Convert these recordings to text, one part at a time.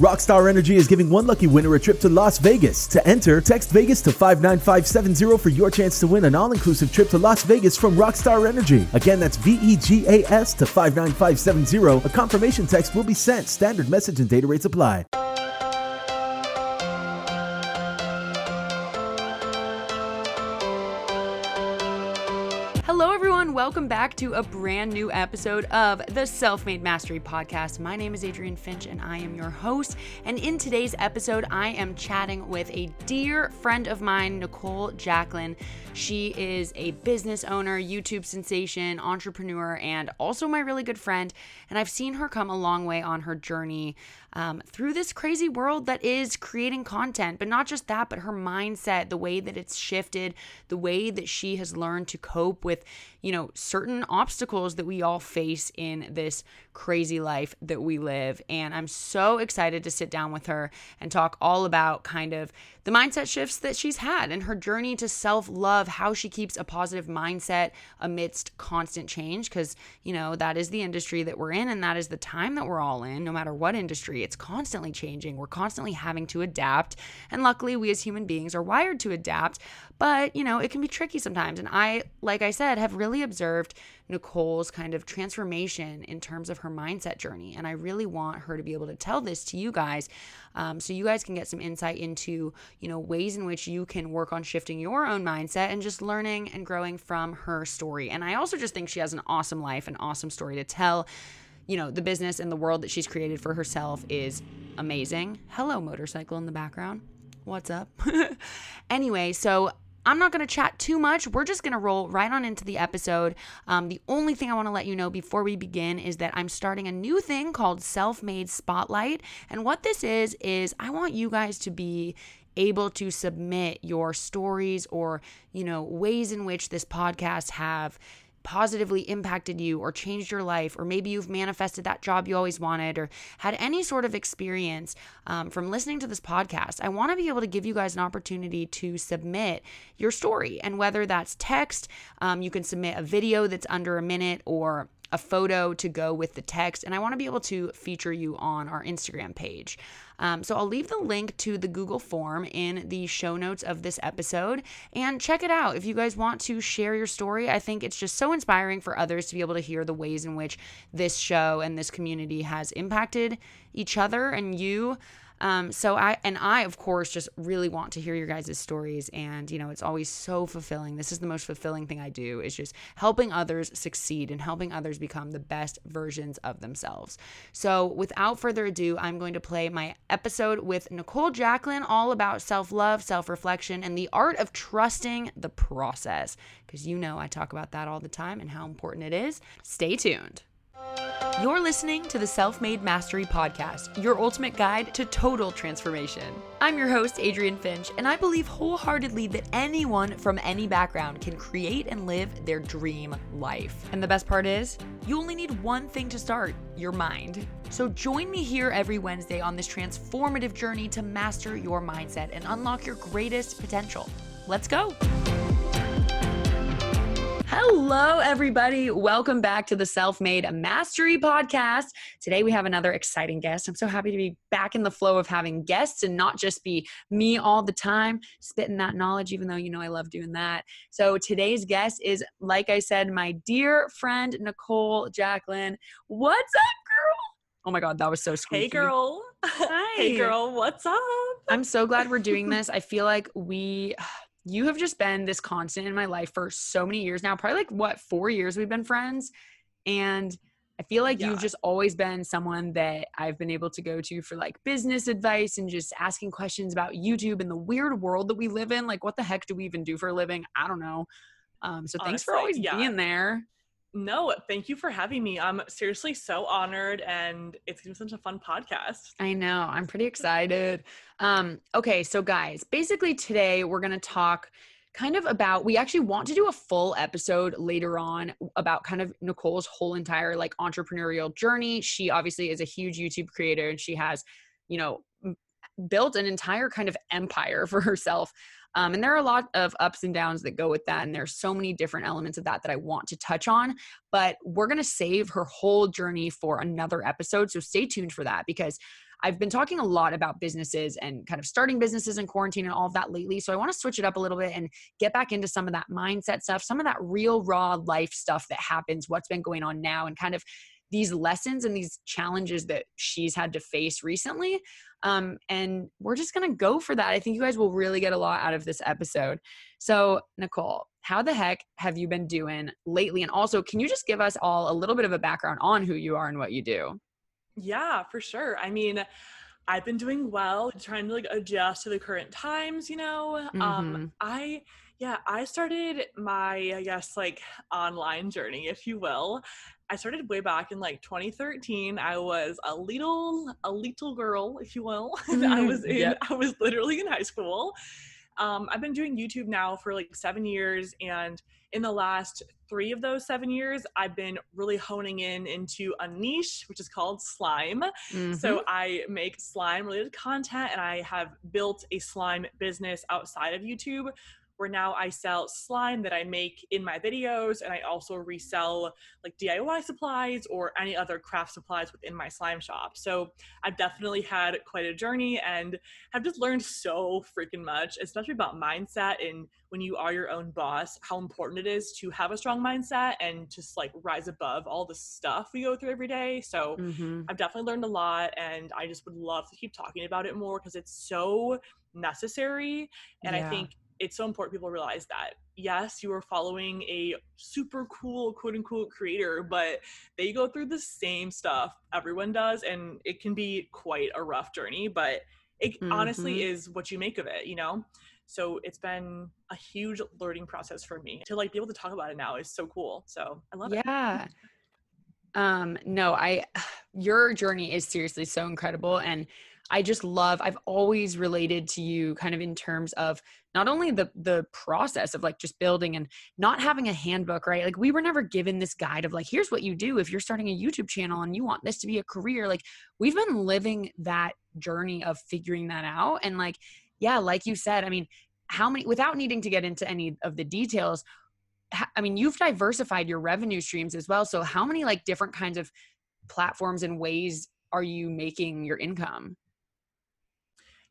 Rockstar Energy is giving one lucky winner a trip to Las Vegas. To enter, text Vegas to 59570 for your chance to win an all inclusive trip to Las Vegas from Rockstar Energy. Again, that's V E G A S to 59570. A confirmation text will be sent. Standard message and data rates apply. Hello, everyone. Welcome back to a brand new episode of the Self Made Mastery Podcast. My name is Adrienne Finch, and I am your host. And in today's episode, I am chatting with a dear friend of mine, Nichole Jacklyne. She is a business owner, YouTube sensation, entrepreneur, and also my really good friend. And I've seen her come a long way on her journey um, through this crazy world that is creating content. But not just that, but her mindset, the way that it's shifted, the way that she has learned to cope with, you know, certain obstacles that we all face in this crazy life that we live. And I'm so excited to sit down with her and talk all about kind of the mindset shifts that she's had and her journey to self love, how she keeps a positive mindset amidst constant change. Because, you know, that is the industry that we're in and that is the time that we're all in, no matter what industry. It's constantly changing. We're constantly having to adapt. And luckily, we as human beings are wired to adapt. But, you know, it can be tricky sometimes. And I, like I said, have really observed Nichole's kind of transformation in terms of her mindset journey. And I really want her to be able to tell this to you guys um, so you guys can get some insight into, you know, ways in which you can work on shifting your own mindset and just learning and growing from her story. And I also just think she has an awesome life, an awesome story to tell you know, the business and the world that she's created for herself is amazing. Hello, motorcycle in the background. What's up? anyway, so I'm not going to chat too much. We're just going to roll right on into the episode. Um, the only thing I want to let you know before we begin is that I'm starting a new thing called Self Made Spotlight. And what this is, is I want you guys to be able to submit your stories or, you know, ways in which this podcast have positively impacted you or changed your life, or maybe you've manifested that job you always wanted, or had any sort of experience um, from listening to this podcast, I want to be able to give you guys an opportunity to submit your story. And whether that's text, um, you can submit a video that's under a minute or a photo to go with the text. And I want to be able to feature you on our Instagram page. Um, so I'll leave the link to the Google form in the show notes of this episode and check it out. If you guys want to share your story, I think it's just so inspiring for others to be able to hear the ways in which this show and this community has impacted each other and you. Um, so I and I of course just really want to hear your guys' stories and you know it's always so fulfilling. This is the most fulfilling thing I do is just helping others succeed and helping others become the best versions of themselves. So without further ado, I'm going to play my episode with Nichole Jacklyne all about self-love, self-reflection and the art of trusting the process because you know I talk about that all the time and how important it is. Stay tuned. You're listening to the Self Made Mastery Podcast, your ultimate guide to total transformation. I'm your host, Adrienne Finch, and I believe wholeheartedly that anyone from any background can create and live their dream life. And the best part is, you only need one thing to start your mind. So join me here every Wednesday on this transformative journey to master your mindset and unlock your greatest potential. Let's go. Hello, everybody. Welcome back to the Self Made Mastery Podcast. Today, we have another exciting guest. I'm so happy to be back in the flow of having guests and not just be me all the time, spitting that knowledge, even though you know I love doing that. So, today's guest is, like I said, my dear friend, Nichole Jacklyne. What's up, girl? Oh my God, that was so sweet. Hey, girl. Hi. Hey, girl. What's up? I'm so glad we're doing this. I feel like we you have just been this constant in my life for so many years now, probably like what, four years we've been friends. And I feel like yeah. you've just always been someone that I've been able to go to for like business advice and just asking questions about YouTube and the weird world that we live in. Like, what the heck do we even do for a living? I don't know. Um, so thanks for always yeah. being there. No, thank you for having me. I'm seriously so honored and it's been such a fun podcast. I know. I'm pretty excited. Um, okay, so guys, basically today we're gonna talk kind of about we actually want to do a full episode later on about kind of Nichole's whole entire like entrepreneurial journey. She obviously is a huge YouTube creator and she has, you know, built an entire kind of empire for herself um, and there are a lot of ups and downs that go with that. And there's so many different elements of that that I want to touch on. But we're going to save her whole journey for another episode. So stay tuned for that because I've been talking a lot about businesses and kind of starting businesses in quarantine and all of that lately. So I want to switch it up a little bit and get back into some of that mindset stuff, some of that real raw life stuff that happens, what's been going on now, and kind of these lessons and these challenges that she's had to face recently. Um, and we're just going to go for that. I think you guys will really get a lot out of this episode. So, Nichole, how the heck have you been doing lately? And also, can you just give us all a little bit of a background on who you are and what you do? Yeah, for sure. I mean, I've been doing well, trying to like adjust to the current times, you know. Um, mm-hmm. Um I yeah, I started my I guess like online journey, if you will. I started way back in like 2013. I was a little a little girl, if you will. I was in yep. I was literally in high school. Um, I've been doing YouTube now for like seven years, and in the last three of those seven years, I've been really honing in into a niche, which is called slime. Mm-hmm. So I make slime related content, and I have built a slime business outside of YouTube where now I sell slime that I make in my videos and I also resell like DIY supplies or any other craft supplies within my slime shop. So I've definitely had quite a journey and have just learned so freaking much, especially about mindset and when you are your own boss, how important it is to have a strong mindset and just like rise above all the stuff we go through every day. So mm-hmm. I've definitely learned a lot and I just would love to keep talking about it more because it's so necessary. And yeah. I think it's so important people realize that yes you are following a super cool quote unquote creator but they go through the same stuff everyone does and it can be quite a rough journey but it mm-hmm. honestly is what you make of it you know so it's been a huge learning process for me to like be able to talk about it now is so cool so i love yeah. it yeah um no i your journey is seriously so incredible and I just love I've always related to you kind of in terms of not only the the process of like just building and not having a handbook, right? Like we were never given this guide of like here's what you do if you're starting a YouTube channel and you want this to be a career. Like we've been living that journey of figuring that out and like yeah, like you said, I mean, how many without needing to get into any of the details, I mean, you've diversified your revenue streams as well. So how many like different kinds of platforms and ways are you making your income?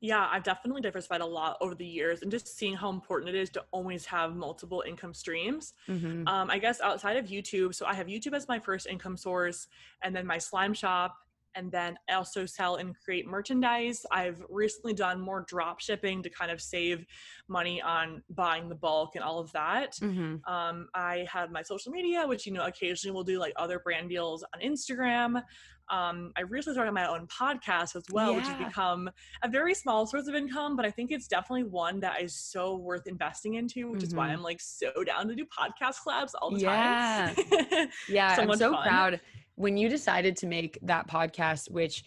Yeah, I've definitely diversified a lot over the years and just seeing how important it is to always have multiple income streams. Mm-hmm. Um, I guess outside of YouTube, so I have YouTube as my first income source, and then my slime shop, and then I also sell and create merchandise. I've recently done more drop shipping to kind of save money on buying the bulk and all of that. Mm-hmm. Um, I have my social media, which you know occasionally we'll do like other brand deals on Instagram. Um, I recently started my own podcast as well, yeah. which has become a very small source of income, but I think it's definitely one that is so worth investing into, which mm-hmm. is why mm-hmm. I'm like so down to do podcast collabs all the yeah. time. yeah, so I'm so fun. proud when you decided to make that podcast, which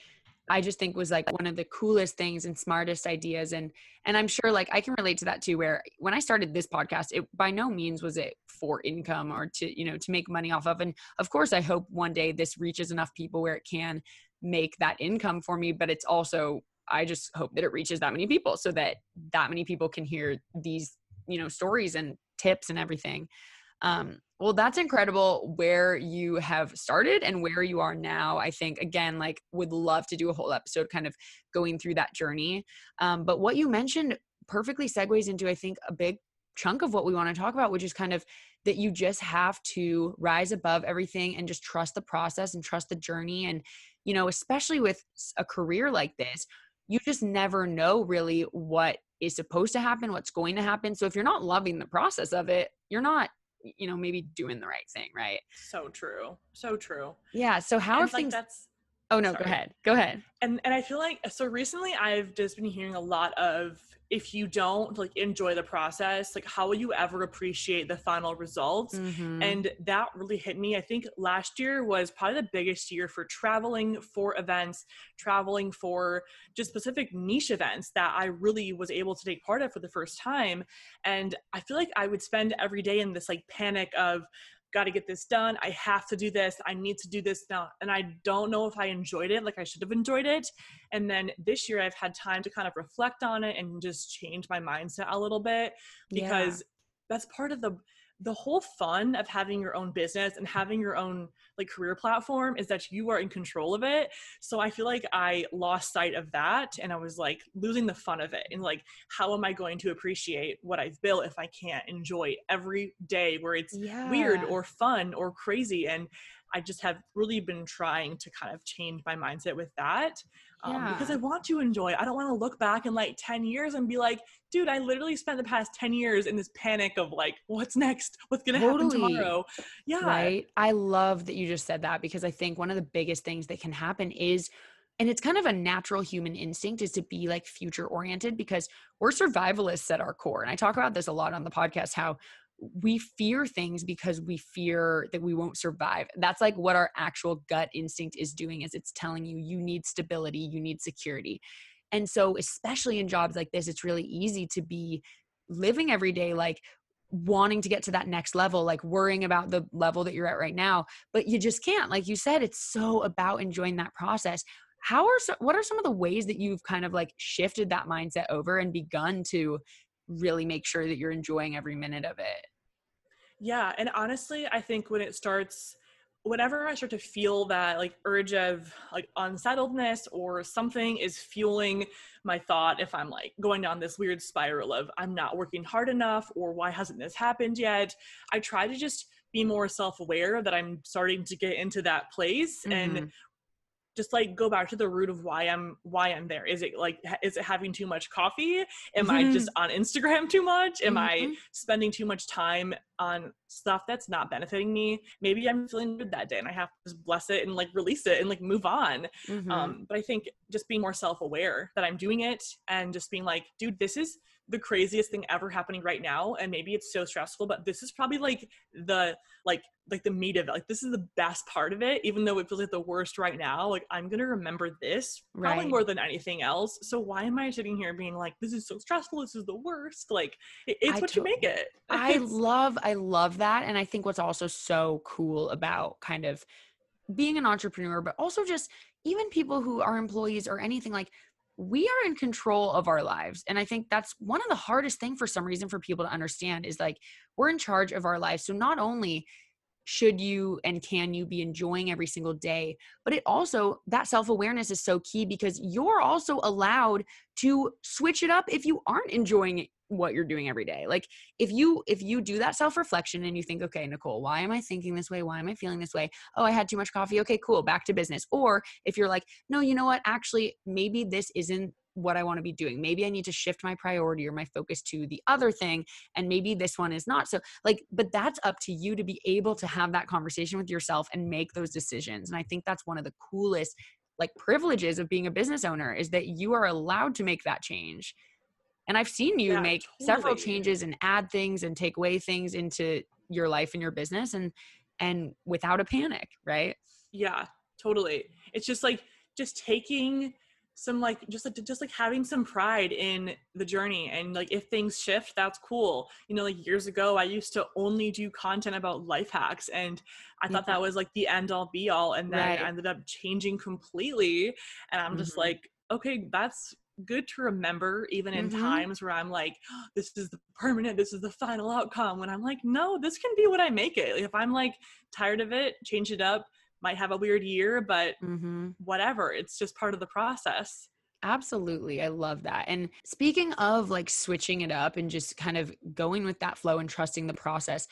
I just think was like one of the coolest things and smartest ideas. And and I'm sure like I can relate to that too, where when I started this podcast, it by no means was it for income or to, you know, to make money off of. And of course I hope one day this reaches enough people where it can make that income for me. But it's also I just hope that it reaches that many people so that that many people can hear these, you know, stories and tips and everything. Um, well, that's incredible where you have started and where you are now. I think, again, like would love to do a whole episode kind of going through that journey. Um, but what you mentioned perfectly segues into, I think, a big chunk of what we want to talk about, which is kind of that you just have to rise above everything and just trust the process and trust the journey. And, you know, especially with a career like this, you just never know really what is supposed to happen, what's going to happen. So if you're not loving the process of it, you're not you know maybe doing the right thing right? So true so true. Yeah so how and are like things that's oh no sorry. go ahead. Go ahead. And and i feel like so recently i've just been hearing a lot of if you don't like enjoy the process like how will you ever appreciate the final results? Mm-hmm. and that really hit me. I think last year was probably the biggest year for traveling for events traveling for just specific niche events that i really was able to take part of for the first time. And i feel like i would spend every day in this like panic of got to get this done. I have to do this. I need to do this now. And I don't know if I enjoyed it like I should have enjoyed it. And then this year I've had time to kind of reflect on it and just change my mindset a little bit because yeah. that's part of the the whole fun of having your own business and having your own like career platform is that you are in control of it. So i feel like i lost sight of that and i was like losing the fun of it and like how am i going to appreciate what i've built if i can't enjoy every day where it's yeah. weird or fun or crazy? And I just have really been trying to kind of change my mindset with that um, yeah. because I want to enjoy. I don't want to look back in like 10 years and be like, dude, I literally spent the past 10 years in this panic of like, what's next? What's going to totally. happen tomorrow? Yeah. Right. I love that you just said that because I think one of the biggest things that can happen is and it's kind of a natural human instinct is to be like future oriented because we're survivalists at our core and i talk about this a lot on the podcast how we fear things because we fear that we won't survive. That's like what our actual gut instinct is doing is it's telling you you need stability you need security. And so especially in jobs like this it's really easy to be living every day like wanting to get to that next level like worrying about the level that you're at right now but you just can't. Like you said it's so about enjoying that process. How are so, what are some of the ways that you've kind of like shifted that mindset over and begun to really make sure that you're enjoying every minute of it yeah. And honestly, I think when it starts, whenever I start to feel that like urge of like unsettledness or something is fueling my thought, if I'm like going down this weird spiral of I'm not working hard enough or why hasn't this happened yet, I try to just be more self aware that I'm starting to get into that place mm-hmm. and just like go back to the root of why I'm why I'm there. Is it like is it having too much coffee? Am mm-hmm. I just on Instagram too much? Am mm-hmm. I spending too much time on stuff that's not benefiting me? Maybe I'm feeling good that day and I have to just bless it and like release it and like move on. Mm-hmm. Um, but I think just being more self-aware that I'm doing it and just being like, dude, this is the craziest thing ever happening right now and maybe it's so stressful but this is probably like the like like the meat of it. Like this is the best part of it even though it feels like the worst right now. Like i'm gonna remember this probably right. more than anything else. So why am i sitting here being like this is so stressful. This is the worst. Like it, it's I what you make it. I love i love that and i think what's also so cool about kind of being an entrepreneur but also just even people who are employees or anything like we are in control of our lives and i think that's one of the hardest thing for some reason for people to understand is like we're in charge of our lives. So not only should you and can you be enjoying every single day? But it also that self-awareness is so key because you're also allowed to switch it up if you aren't enjoying what you're doing every day. Like if you if you do that self reflection and you think okay nichole why am i thinking this way? Why am i feeling this way? Oh i had too much coffee? Okay cool back to business. Or if you're like no you know what? Actually maybe this isn't what I want to be doing. Maybe I need to shift my priority or my focus to the other thing. And maybe this one is not. So, like, but that's up to you to be able to have that conversation with yourself and make those decisions. And I think that's one of the coolest, like, privileges of being a business owner is that you are allowed to make that change. And I've seen you yeah, make totally. several changes and add things and take away things into your life and your business and and without a panic, right? Yeah, totally. It's just like just taking some like just like just like having some pride in the journey and like if things shift that's cool you know like years ago i used to only do content about life hacks and i thought that was like the end all be all and then right. i ended up changing completely and i'm mm-hmm. just like okay that's good to remember even in mm-hmm. times where I'm like, oh, this is the permanent, this is the final outcome. When I'm like, no, this can be what I make it. Like if I'm like tired of it, change it up, might have a weird year, but mm-hmm. whatever. It's just part of the process. Absolutely. I love that. And speaking of like switching it up and just kind of going with that flow and trusting the process,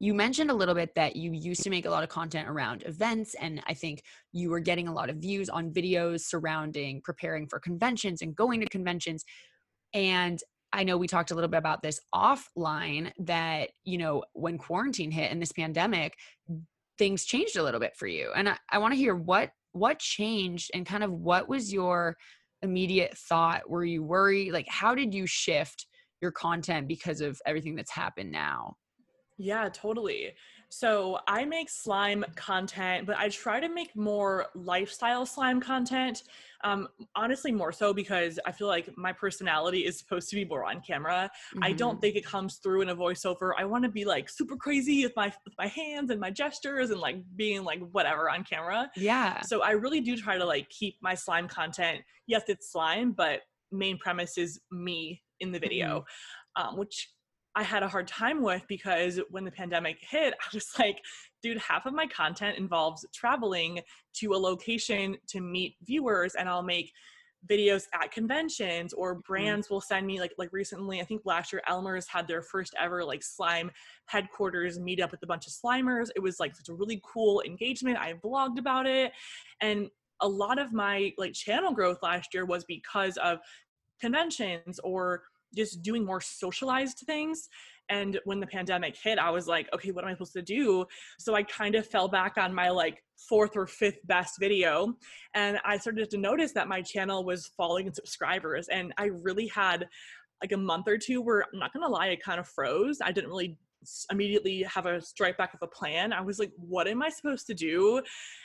you mentioned a little bit that you used to make a lot of content around events and i think you were getting a lot of views on videos surrounding preparing for conventions and going to conventions and i know we talked a little bit about this offline that you know when quarantine hit and this pandemic things changed a little bit for you and i, I want to hear what what changed and kind of what was your immediate thought? Were you worried? Like how did you shift your content because of everything that's happened now? Yeah, totally. So I make slime content, but I try to make more lifestyle slime content. Um, honestly, more so because I feel like my personality is supposed to be more on camera. Mm-hmm. I don't mm-hmm. think it comes through in a voiceover. I want to be like super crazy with my with my hands and my gestures and like being like whatever on camera. Yeah. So I really do try to like keep my slime content. Yes, it's slime, but main premise is me in the video, mm-hmm. um, which I had a hard time with because when the pandemic hit, I was like, dude, half of my content involves traveling to a location to meet viewers, and I'll make videos at conventions or mm-hmm. brands will send me like like recently i think last year elmer's had their first ever like slime headquarters meet up with a bunch of slimers. It was like such a really cool engagement. I blogged about it. And a lot of my like channel growth last year was because of conventions or just doing more socialized things and when the pandemic hit, I was like, okay, what am I supposed to do? So I kind of fell back on my like fourth or fifth best video. And I started to notice that my channel was falling in subscribers. And I really had like a month or two where I'm not gonna lie, it kind of froze. I didn't really immediately have a strike back of a plan. I was like, what am I supposed to do?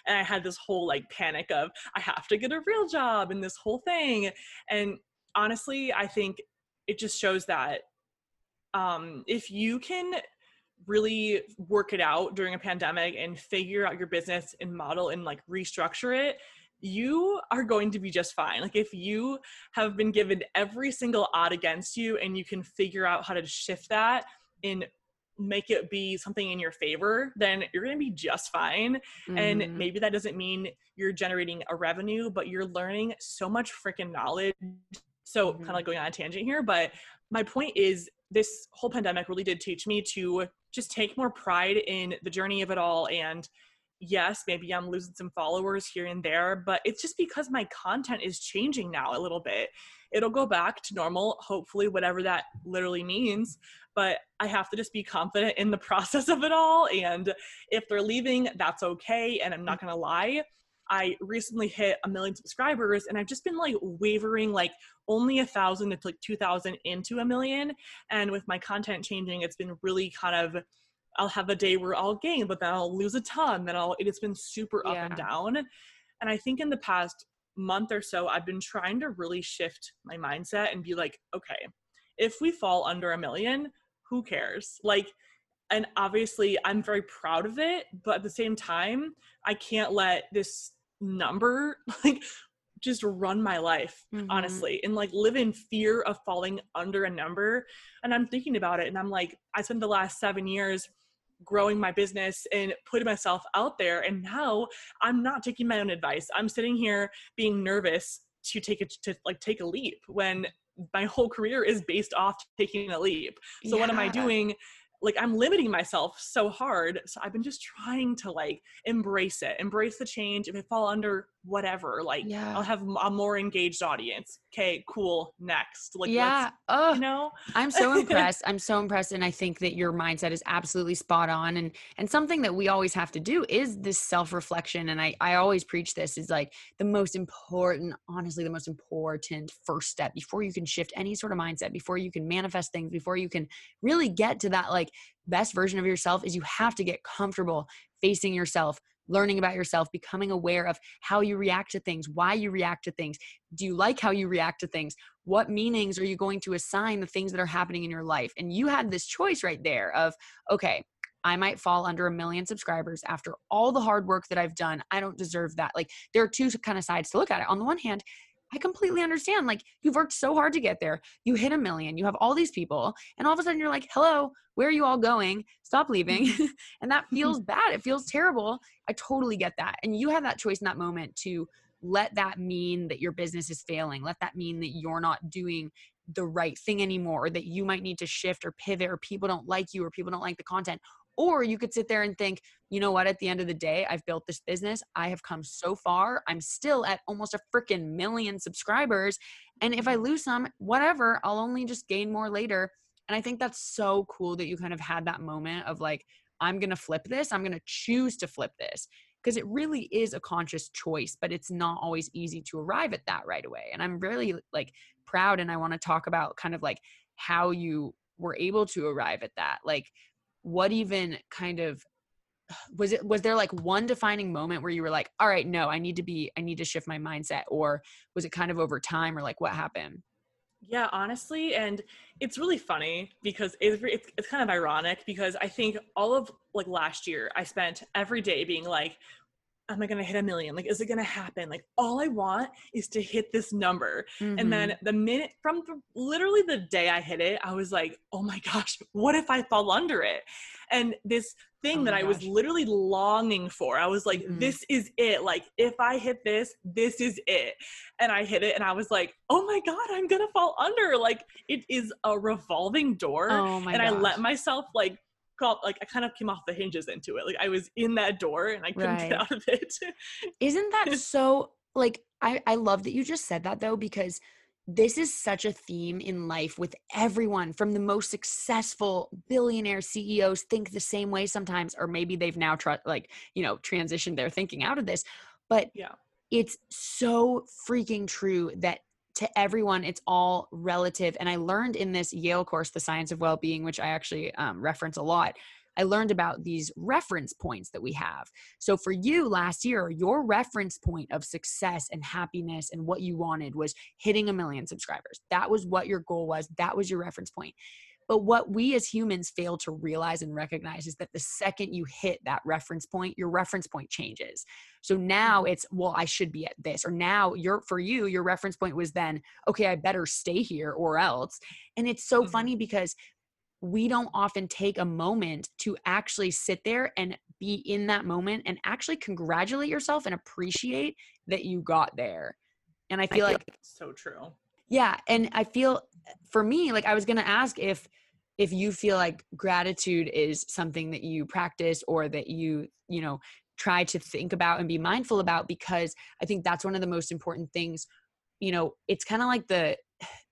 And I had this whole like panic of I have to get a real job and this whole thing. And honestly, I think it just shows that um, if you can really work it out during a pandemic and figure out your business and model and like restructure it you are going to be just fine. Like if you have been given every single odd against you and you can figure out how to shift that and make it be something in your favor, then you're going to be just fine. Mm-hmm. And maybe that doesn't mean you're generating a revenue, but you're learning so much freaking knowledge. So mm-hmm. kind of like going on a tangent here, but my point is this whole pandemic really did teach me to just take more pride in the journey of it all. And yes maybe i'm losing some followers here and there but it's just because my content is changing now a little bit. It'll go back to normal hopefully whatever that literally means but i have to just be confident in the process of it all. And if they're leaving that's okay and i'm not going to lie I recently hit a million subscribers and I've just been like wavering like only a thousand to like 2000 into a million. And with my content changing, it's been really kind of, I'll have a day where I'll gain, but then I'll lose a ton. Then I'll, it's been super up yeah. and down. And I think in the past month or so, I've been trying to really shift my mindset and be like, okay, if we fall under a million, who cares? Like, and obviously I'm very proud of it, but at the same time, I can't let this number like just run my life mm-hmm. honestly and like live in fear of falling under a number and i'm thinking about it and i'm like i spent the last seven years growing my business and putting myself out there and now i'm not taking my own advice i'm sitting here being nervous to take it to like take a leap when my whole career is based off taking a leap so yeah. what am i doing like I'm limiting myself so hard. So I've been just trying to like embrace it, embrace the change. If I fall under whatever, like yeah. I'll have a more engaged audience. Okay, cool. Next, like yeah, oh, you know, I'm so impressed. I'm so impressed, and I think that your mindset is absolutely spot on. And and something that we always have to do is this self reflection. And I I always preach this is like the most important, honestly, the most important first step before you can shift any sort of mindset, before you can manifest things, before you can really get to that like best version of yourself is you have to get comfortable facing yourself learning about yourself, becoming aware of how you react to things, why you react to things. Do you like how you react to things? What meanings are you going to assign the things that are happening in your life? And you had this choice right there of, okay, I might fall under a million subscribers after all the hard work that I've done. I don't deserve that. Like, there are two kind of sides to look at it. On the one hand, I completely understand. Like, you've worked so hard to get there. You hit a million, you have all these people, and all of a sudden you're like, hello, where are you all going? Stop leaving. Mm-hmm. and that mm-hmm. feels bad. It feels terrible. I totally get that. And you have that choice in that moment to let that mean that your business is failing. Let that mean that you're not doing the right thing anymore, or that you might need to shift or pivot, or people don't like you, or people don't like the content, or you could sit there and think, you know what, at the end of the day, I've built this business. I have come so far. I'm still at almost a freaking million subscribers. And if I mm-hmm. lose some, whatever, I'll only just gain more later. And I think that's so cool that you kind of had that moment of like, I'm going to flip this. I'm going to choose to flip this because it really is a conscious choice, but it's not always easy to arrive at that right away. And I'm really like proud and I want to talk about kind of like how you were able to arrive at that. Like what even kind of was it was there like one defining moment where you were like all right no i need to be i need to shift my mindset or was it kind of over time or like what happened? Yeah honestly and it's really funny because it's, it's, it's kind of ironic because i think all of like last year i spent every day being like am I going to hit a million? Like, is it going to happen? Like, all I want is to hit this number. Mm-hmm. And then the minute from the, literally the day I hit it, I was like, oh my gosh, what if I fall under it? And this thing oh that I was literally longing for, I was like, mm-hmm. this is it. Like, if I hit this, this is it. And I hit it and I was like, oh my God, I'm going to fall under. Like, it is a revolving door. Oh and gosh. I let myself like like I kind of came off the hinges into it. Like I was in that door and I couldn't right. get out of it. Isn't that so like I I love that you just said that though because this is such a theme in life with everyone from the most successful billionaire CEOs think the same way sometimes or maybe they've now tried like you know transitioned their thinking out of this but yeah it's so freaking true that to everyone it's all relative and i learned in this yale course the science of well-being which i actually um, reference a lot i learned about these reference points that we have. So for you last year your reference point of success and happiness and what you wanted was hitting a million subscribers. That was what your goal was. That was your reference point but what we as humans fail to realize and recognize is that the second you hit that reference point, your reference point changes. So now mm-hmm. it's, well, I should be at this. Or now you're for you, your reference point was then, okay, I better stay here or else. And it's so mm-hmm. funny because we don't often take a moment to actually sit there and be in that moment and actually congratulate yourself and appreciate that you got there. And I feel, I feel like so true. Yeah. And I feel for me, like I was going to ask if if you feel like gratitude is something that you practice or that you you know try to think about and be mindful about because i think that's one of the most important things you know it's kind of like the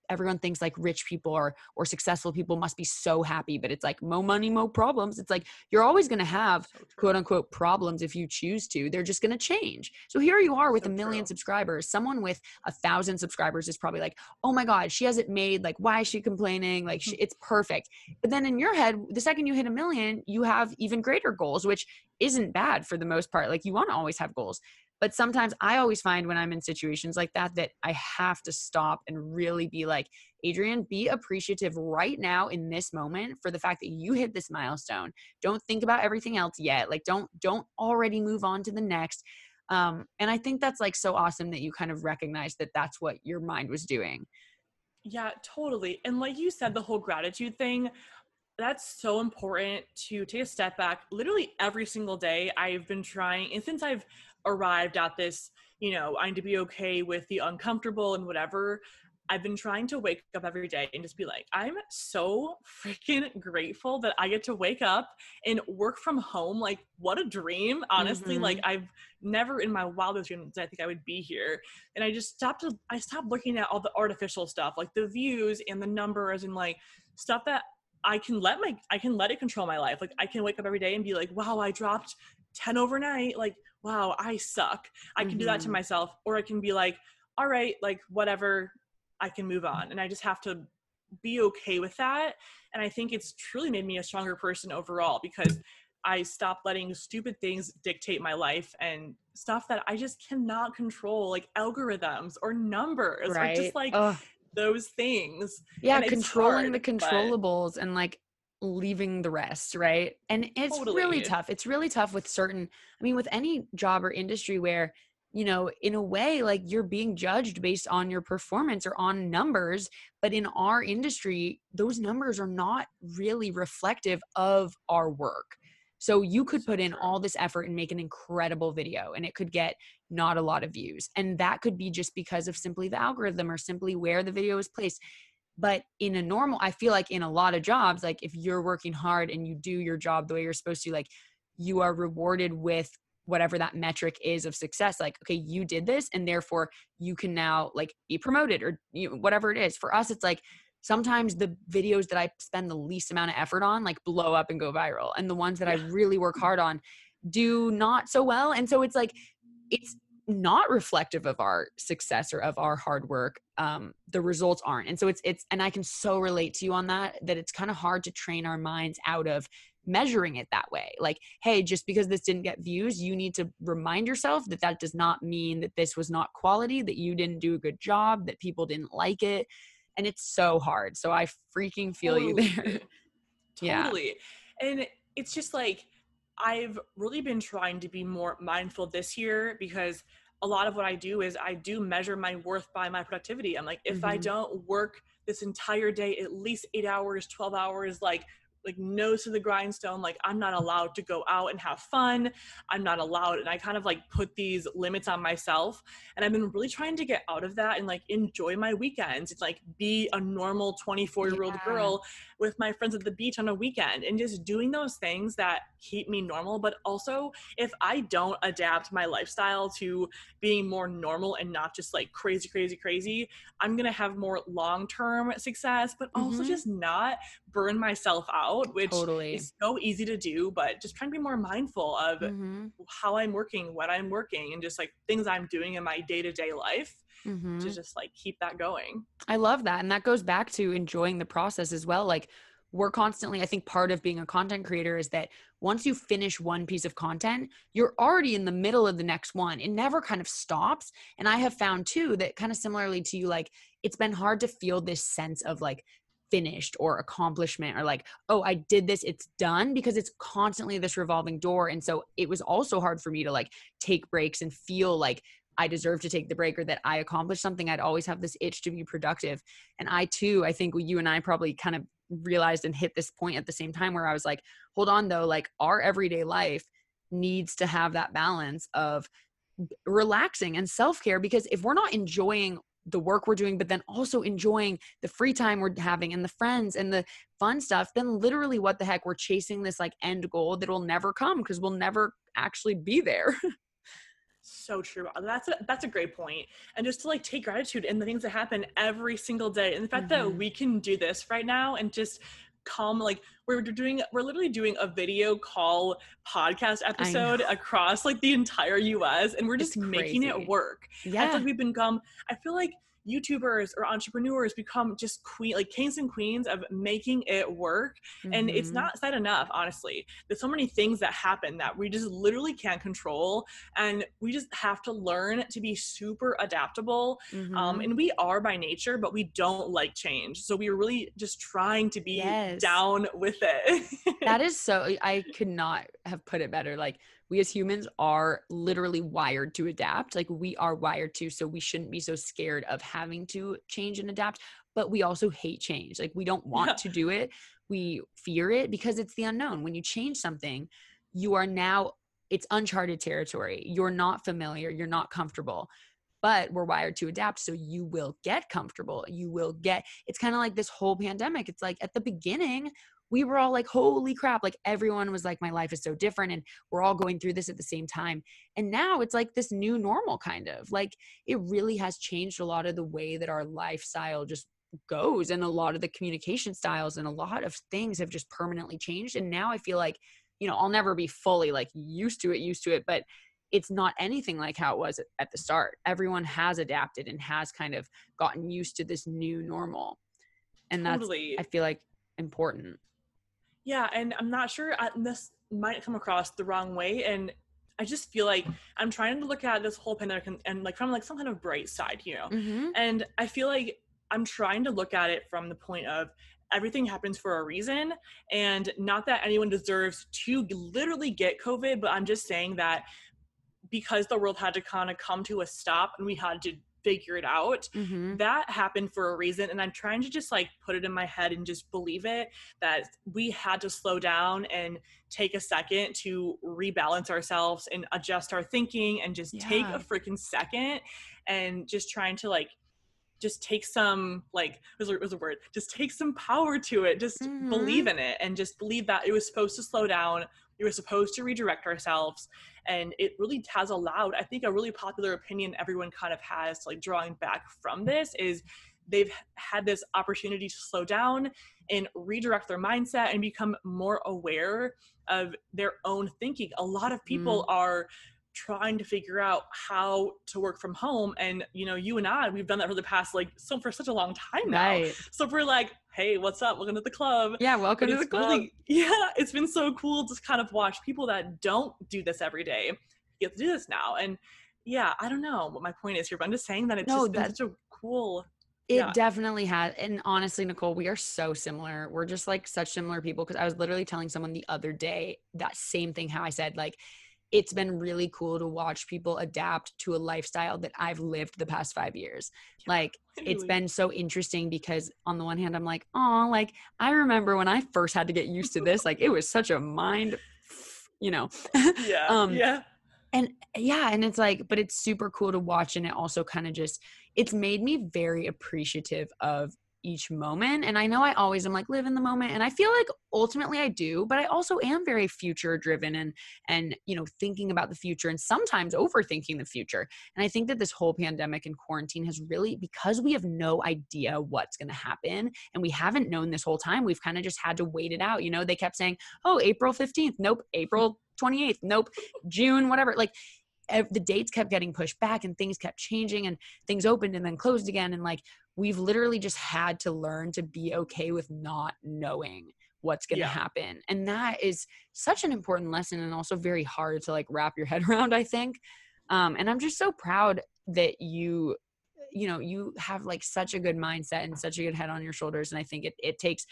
everyone thinks like rich people or or successful people must be so happy but it's like mo money mo problems. It's like you're always going to have so quote unquote problems if you choose to. They're just going to change. So here you are with so a million true. subscribers. Someone with a thousand subscribers is probably like oh my god she has it made like why is she complaining? Like she, it's perfect. But then in your head the second you hit a million you have even greater goals which isn't bad for the most part. Like you want to always have goals but sometimes I always find when I'm in situations like that that I have to stop and really be like, Adrienne, be appreciative right now in this moment for the fact that you hit this milestone. Don't think about everything else yet. Like don't don't already move on to the next. Um, and I think that's like so awesome that you kind of recognize that that's what your mind was doing. Yeah, totally. And like you said, the whole gratitude thing, that's so important to take a step back. Literally every single day, I've been trying, and since I've arrived at this, you know, I need to be okay with the uncomfortable and whatever. I've been trying to wake up every day and just be like, I'm so freaking grateful that I get to wake up and work from home. Like, what a dream. Honestly, mm-hmm. like I've never in my wildest dreams I think I would be here. And I just stopped to I stopped looking at all the artificial stuff, like the views and the numbers and like stuff that I can let my I can let it control my life. Like I can wake up every day and be like, wow, I dropped 10 overnight. Like wow, I suck. I can mm-hmm. do that to mm-hmm. myself. Or I can be like, all right, like whatever, I can move on. And I just have to be okay with that. And I think it's truly made me a stronger person overall because I stopped letting stupid things dictate my life and stuff that I just cannot control, like algorithms or numbers right. or just like Ugh. those things. Yeah, controlling hard, the controllables but... and like leaving the rest, right? And it's totally. really tough. It's really tough with certain, I mean, with any job or industry where, you know, in a way, like you're being judged based on your performance or on numbers. But in our industry, those numbers are not really reflective of our work. So you could put in all this effort and make an incredible video and it could get not a lot of views. And that could be just because of simply the algorithm or simply where the video is placed but in a normal i feel like in a lot of jobs like if you're working hard and you do your job the way you're supposed to like you are rewarded with whatever that metric is of success like okay you did this and therefore you can now like be promoted or you know, whatever it is. For us it's like sometimes the videos that i spend the least amount of effort on like blow up and go viral and the ones that i really work hard on do not so well and so it's like it's not reflective of our success or of our hard work um, the results aren't. And so it's it's and i can so relate to you on that that it's kind of hard to train our minds out of measuring it that way. Like hey just because this didn't get views you need to remind yourself that that does not mean that this was not quality that you didn't do a good job that people didn't like it. And it's so hard. So i freaking feel totally. you there totally. Yeah. and it's just like I've really been trying to be more mindful this year because a lot of what I do is I do measure my worth by my productivity. I'm like, if mm-hmm. I don't work this entire day, at least eight hours, 12 hours, like like nose to the grindstone like i'm not allowed to go out and have fun i'm not allowed and i kind of like put these limits on myself and i've been really trying to get out of that and like enjoy my weekends it's like be a normal 24 year old yeah. girl with my friends at the beach on a weekend and just doing those things that keep me normal but also if i don't adapt my lifestyle to being more normal and not just like crazy crazy crazy i'm to have more long-term success but also mm-hmm. just not burn myself out which totally. is so easy to do but just trying to be more mindful of mm-hmm. how i'm working what i'm working and just like things i'm doing in my day-to-day life mm-hmm. to just like keep that going. I love that. And that goes back to enjoying the process as well. Like we're constantly, I think part of being a content creator is that once you finish one piece of content, you're already in the middle of the next one. It never kind of stops. And I have found too that kind of similarly to you, like it's been hard to feel this sense of like finished or accomplishment or like oh i did this it's done because it's constantly this revolving door and so it was also hard for me to like take breaks and feel like I deserve to take the break or that I accomplished something, I'd always have this itch to be productive. And I too, I think you and I probably kind of realized and hit this point at the same time where I was like, hold on though, like our everyday life needs to have that balance of relaxing and self care because if we're not enjoying the work we're doing, but then also enjoying the free time we're having and the friends and the fun stuff, then literally what the heck, we're chasing this like end goal that will never come because we'll never actually be there. so true that's a that's a great point and just to like take gratitude in the things that happen every single day and the fact mm-hmm. that we can do this right now and just come like we're doing we're literally doing a video call podcast episode across like the entire us and we're just making it work. Yeah. like we've been become i feel like YouTubers or entrepreneurs become just queen, like kings and queens of making it work. Mm-hmm. And it's mm-hmm. not said enough, honestly. There's so many things that happen that we just literally can't control. And we just have to learn to be super adaptable. Um, mm-hmm. Um, and we are by nature, but we don't like change. So we are really just trying to be yes. down with it. that is so, I could not have put it better. Like, we as humans are literally wired to adapt. Like we are wired to, so we shouldn't be so scared of having to change and adapt. But we also hate change. Like we don't want yeah. to do it. We fear it because it's the unknown. When you change something, you are now, it's uncharted territory. You're not familiar, you're not comfortable but we're wired to adapt so you will get comfortable you will get it's kind of like this whole pandemic it's like at the beginning we were all like, holy crap. Like everyone was like, my life is so different. And we're all going through this at the same time. And now it's like this new normal kind of like it really has changed a lot of the way that our lifestyle just goes and a lot of the communication styles and a lot of things have just permanently changed. And now I feel like, you know, I'll never be fully like used to it, used to it, but it's not anything like how it was at the start. Everyone has adapted and has kind of gotten used to this new normal. And totally. that's, I feel like, important. Yeah, and I'm not sure I, this might come across the wrong way, and I just feel like I'm trying to look at this whole pandemic and, and like from like some kind of bright side, you know. Mm-hmm. And I feel like I'm trying to look at it from the point of everything happens for a reason and not that anyone deserves to literally get covid but i'm just saying that because the world had to kind of come to a stop and we had to figure it out. Mm-hmm. That happened for a reason. And I'm trying to just like put it in my head and just believe it that we had to slow down and take a second to rebalance ourselves and adjust our thinking and just yeah. take a freaking second and just trying to like just take some like was was a word just take some power to it just mm-hmm. believe in it and just believe that it was supposed to slow down we were supposed to redirect ourselves and it really has allowed i think a really popular opinion everyone kind of has like drawing back from this is they've had this opportunity to slow down and redirect their mindset and become more aware of their own thinking a lot of people mm. are trying to figure out how to work from home and you know you and i we've done that for the past like so for such a long time now right. so we're like hey what's up welcome to the club yeah welcome to the club really, yeah it's been so cool to kind of watch people that don't do this every day get to do this now and yeah i don't know what my point is here but i'm just saying that it's no, just been such a cool It yeah. definitely has. And honestly, Nichole, we are so similar. We're just like such similar people. Cause I was literally telling someone the other day that same thing, how I said, like, it's been really cool to watch people adapt to a lifestyle that I've lived the past five years. Yeah, like really. it's been so interesting because on the one hand, I'm like, oh, like I remember when I first had to get used to this, like it was such a mind, you know. Yeah. um, yeah. And yeah, and it's like, but it's super cool to watch. And it also kind of just, it's made me very appreciative of each moment. And I know I always am like live in the moment and I feel like ultimately I do, but I also am very future driven and and you know thinking about the future and sometimes overthinking the future. And I think that this whole pandemic and quarantine has really because we have no idea what's going to happen and we haven't known this whole time, we've kind of just had to wait it out. You know, they kept saying, "Oh, April 15th." Nope, April 28th. Nope, June whatever. Like the dates kept getting pushed back and things kept changing and things opened and then closed again and like we've literally just had to learn to be okay with not knowing what's going to yeah. happen and that is such an important lesson and also very hard to like wrap your head around i think um, and i'm just so proud that you you know you have like such a good mindset and such a good head on your shoulders and i think it, it takes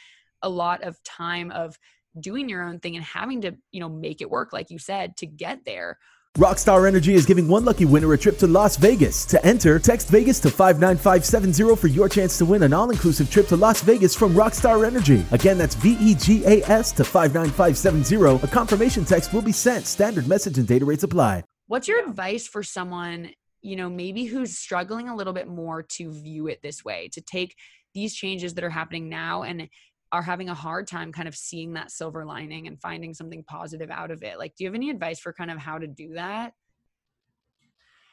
a lot of time of doing your own thing and having to you know make it work like you said to get there Rockstar Energy is giving one lucky winner a trip to Las Vegas. To enter, text Vegas to 59570 for your chance to win an all inclusive trip to Las Vegas from Rockstar Energy. Again, that's V E G A S to 59570. A confirmation text will be sent. Standard message and data rates apply. What's your advice for someone, you know, maybe who's struggling a little bit more to view it this way, to take these changes that are happening now and are having a hard time kind of seeing that silver lining and finding something positive out of it. Like, do you have any advice for kind of how to do that?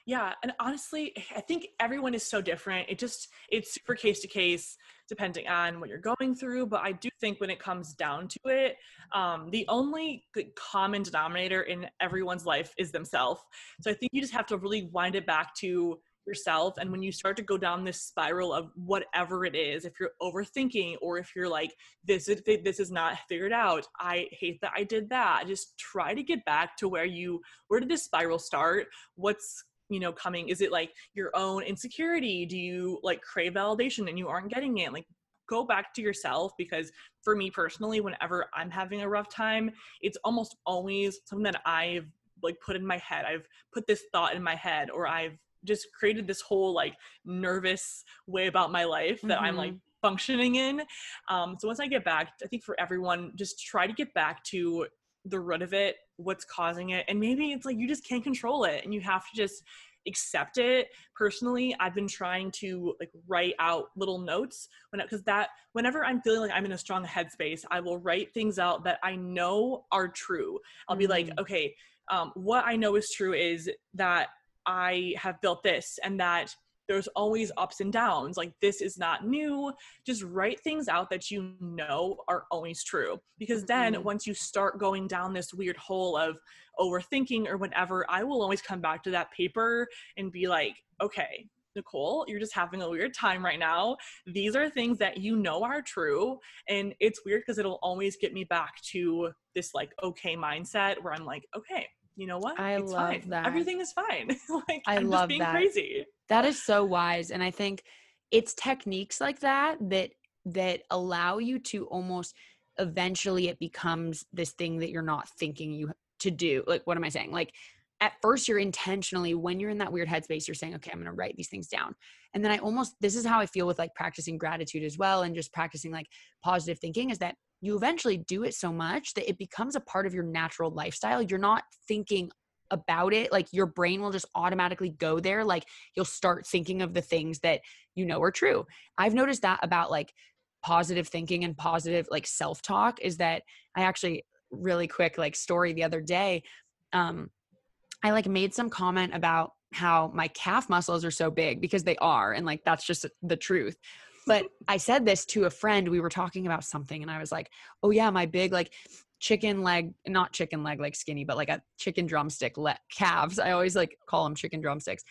Yeah, and honestly, I think everyone is so different. It just it's super case to case depending on what you're going through. But I do think when it comes down to it, um, the only common denominator in everyone's life is themselves. So I think you just have to really wind it back to yourself and when you start to go down this spiral of whatever it is if you're overthinking or if you're like this is this is not figured out. I hate that i did that. Just try to get back to where you where did this spiral start? What's you know coming? Is it like your own insecurity? Do you like crave validation and you aren't getting it? Like go back to yourself because for me personally whenever i'm having a rough time it's almost always something that i've like put in my head. I've put this thought in my head or i've just created this whole like nervous way about my life that mm-hmm. I'm like mm-hmm. functioning in. Um, so once I get back, I think for everyone, just try to get back to the root of it, what's causing it. And maybe it's like you just can't control it and you have to just accept it personally i've been trying to like write out little notes when because that whenever i'm feeling like i'm in a strong headspace i will write things out that i know are true i'll mm-hmm. be like mm. okay um, what i know is true is that I have built this and that there's always ups and downs. Like this is not new. Just write things out that you know are always true. Because then mm-hmm. once you start going down this weird hole of overthinking or whatever, I will always come back to that paper and be like, okay, Nichole, you're just having a weird time right now. These are things that you know are true. And it's weird because it'll always get me back to this like okay mindset where I'm like, okay, you know what? I it's love fine. that. Everything is fine. like I I'm love just being that. crazy. That is so wise. And I think it's techniques like that that that allow you to almost eventually it becomes this thing that you're not thinking you to do. Like what am I saying? Like at first you're intentionally when you're in that weird headspace you're saying okay i'm going to write these things down. And then i almost this is how i feel with like practicing gratitude as well and just practicing like positive thinking is that you eventually do it so much that it becomes a part of your natural lifestyle. You're not thinking about it. Like your brain will just automatically go there. Like you'll start thinking of the things that you know are true. I've noticed that about like positive thinking and positive like self-talk is that i actually really quick like story the other day um i like made some comment about how my calf muscles are so big because they are and like that's just the truth but I said this to a friend. We were talking about something, and I was like, "Oh yeah, my big like chicken leg, not chicken leg like skinny, but like a chicken drumstick le- calves. I always like call them chicken drumsticks."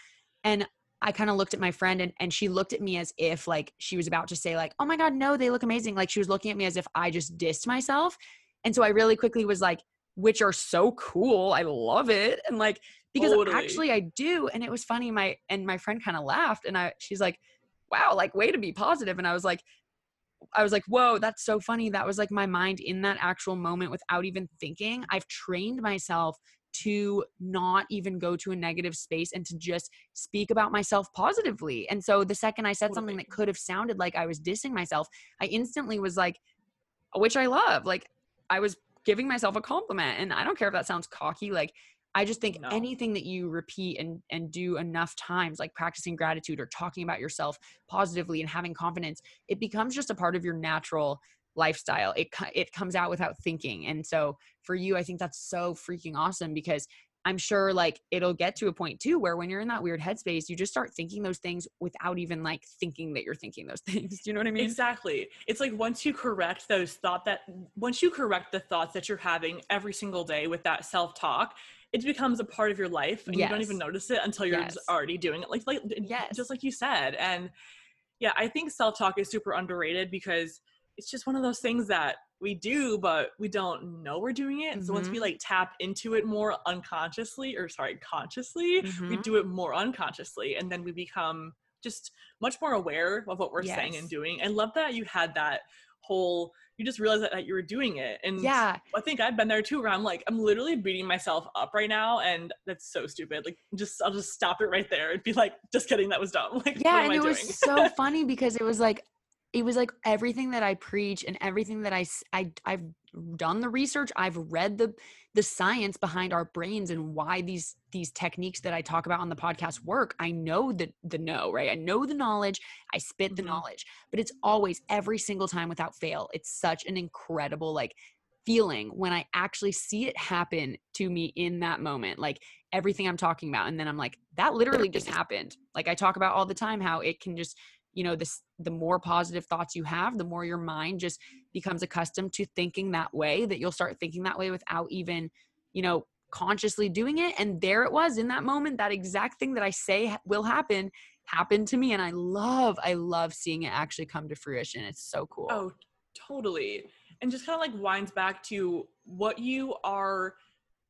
And I kind of looked at my friend, and and she looked at me as if like she was about to say like, "Oh my god, no, they look amazing." Like she was looking at me as if I just dissed myself. And so I really quickly was like, "Which are so cool. I love it." And like because totally. actually I do. And it was funny. My and my friend kind of laughed, and I she's like wow, like way to be positive. And I was like, I was like, whoa, that's so funny. That was like my mind in that actual moment without even thinking. I've trained myself to not even go to a negative space and to just speak about myself positively. And so the second I said something that could have sounded like I was dissing myself, I instantly was like, which I love. Like I was giving myself a compliment. And I don't care if that sounds cocky. Like I just think no. anything that you repeat and and do enough times, like practicing gratitude or talking about yourself positively and having confidence, it becomes just a part of your natural lifestyle. It it comes out without thinking. And so for you, I think that's so freaking awesome because I'm sure like it'll get to a point too where when you're in that weird headspace, you just start thinking those things without even like thinking that you're thinking those things. Do you know what I mean? Exactly. It's like once you correct those thought that once you correct the thoughts that you're having every single day with that self-talk, it becomes a part of your life and yes. you don't even notice it until you're yes. already doing it. Like like yes. just like you said. And yeah, I think self-talk is super underrated because it's just one of those things that we do but we don't know we're doing it mm-hmm. so once we mm-hmm. like tap into it more unconsciously or sorry consciously mm-hmm. we do it more unconsciously and then we become just much more aware of what we're yes. saying and doing i love that you had that whole you just realized that, that you were doing it and yeah i think i've been there too where i'm like i'm literally beating myself up right now and that's so stupid like just i'll just stop it right there and be like just kidding that was dumb like yeah and it doing? was so funny because it was like it was like everything that I preach and everything that I, I I've done the research, I've read the the science behind our brains and why these these techniques that I talk about on the podcast work. I know the the know, right? I know the knowledge, I spit the mm-hmm. knowledge, but it's always every single time without fail. It's such an incredible like feeling when I actually see it happen to me in that moment. Like everything I'm talking about and then I'm like that literally just happened. Like I talk about all the time how it can just you know this the more positive thoughts you have the more your mind just becomes accustomed to thinking that way that you'll start thinking that way without even you know consciously doing it. And there it was in that moment that exact thing that i say will happen happened to me. And i love i love seeing it actually come to fruition. It's so cool. Oh totally. And just kind of like winds back to what you are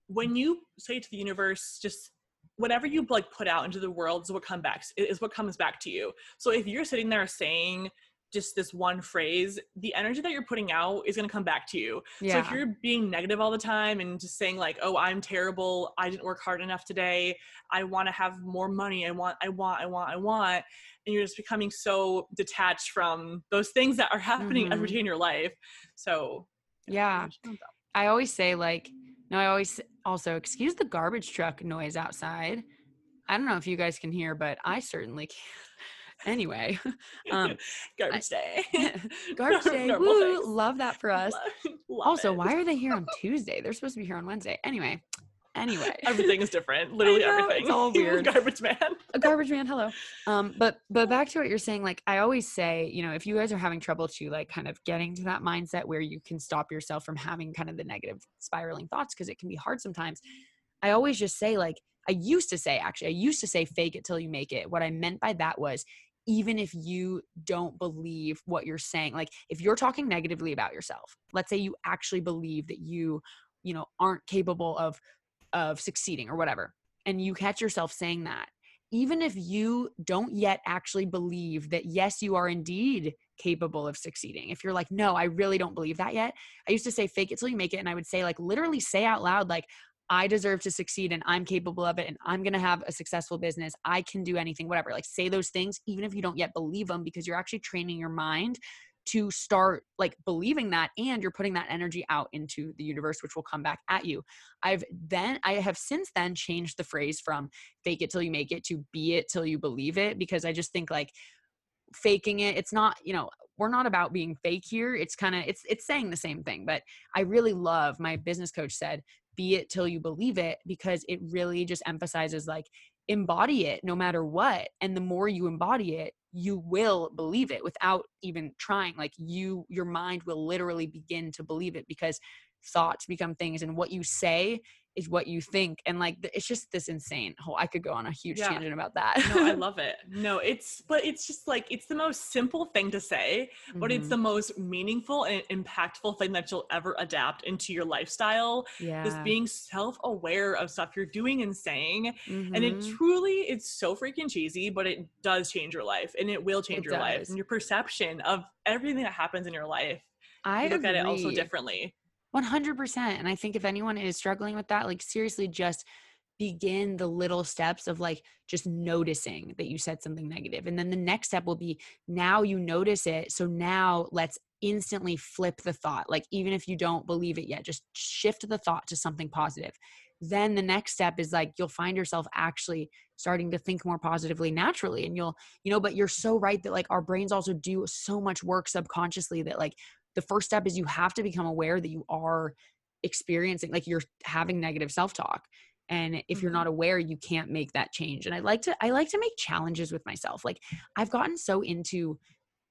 when you say to the universe just whatever you like put out into the world is what comes back is what comes back to you. So if you're sitting there saying just this one phrase, the energy that you're putting out is going to come back to you. Yeah. So if you're being negative all the time and just saying like, "Oh, I'm terrible. I didn't work hard enough today. I want to have more money. I want I want I want I want." And you're just becoming so detached from those things that are happening mm-hmm. every day in your life. So, yeah. I always say like no, I always also excuse the garbage truck noise outside. I don't know if you guys can hear, but I certainly can. Anyway, um, garbage day. garbage day. Woo, love that for us. Love, love also, it. why are they here on Tuesday? They're supposed to be here on Wednesday. Anyway, Anyway, everything is different. Literally know, everything. It's all weird. garbage man. a garbage man. Hello. Um, but but back to what you're saying. Like I always say, you know, if you guys are having trouble to like kind of getting to that mindset where you can stop yourself from having kind of the negative spiraling thoughts because it can be hard sometimes. I always just say like I used to say actually I used to say fake it till you make it. What I meant by that was even if you don't believe what you're saying like if you're talking negatively about yourself let's say you actually believe that you you know aren't capable of of succeeding or whatever and you catch yourself saying that even if you don't yet actually believe that yes you are indeed capable of succeeding. If you're like no i really don't believe that yet i used to say fake it till you make it and i would say like literally say out loud like i deserve to succeed and i'm capable of it and i'm going to have a successful business. I can do anything whatever like say those things even if you don't yet believe them because you're actually training your mind to start like believing that and you're putting that energy out into the universe which will come back at you. I've then i have since then changed the phrase from fake it till you make it to be it till you believe it because i just think like faking it it's not you know we're not about being fake here. It's kind of it's it's saying the same thing but i really love my business coach said be it till you believe it because it really just emphasizes like embody it no matter what and the more you embody it you will believe it without even trying like you your mind will literally begin to believe it because thoughts become things and what you say is what you think and like it's just this insane whole i could go on a huge yeah. tangent about that no i love it no it's but it's just like it's the most simple thing to say but mm-hmm. it's the most meaningful and impactful thing that you'll ever adapt into your lifestyle yeah just being self-aware of stuff you're doing and saying mm-hmm. and it mm-hmm. truly it's so freaking cheesy but it does change your life and it will change it your does. life and your perception of everything that happens in your life I look agree. at it also differently 100%. And I think if anyone is struggling with that, like seriously, just begin the little steps of like just noticing that you said something negative. And then the next step will be now you notice it. So now let's instantly flip the thought. Like even if you don't believe it yet, just shift the thought to something positive. Then the next step is like you'll find yourself actually starting to think more positively naturally. And you'll, you know, but you're so right that like our brains also do so much work subconsciously that like the first step is you have to become aware that you are experiencing like you're having negative self-talk and if you're mm-hmm. not aware you can't make that change and i like to i like to make challenges with myself like i've gotten so into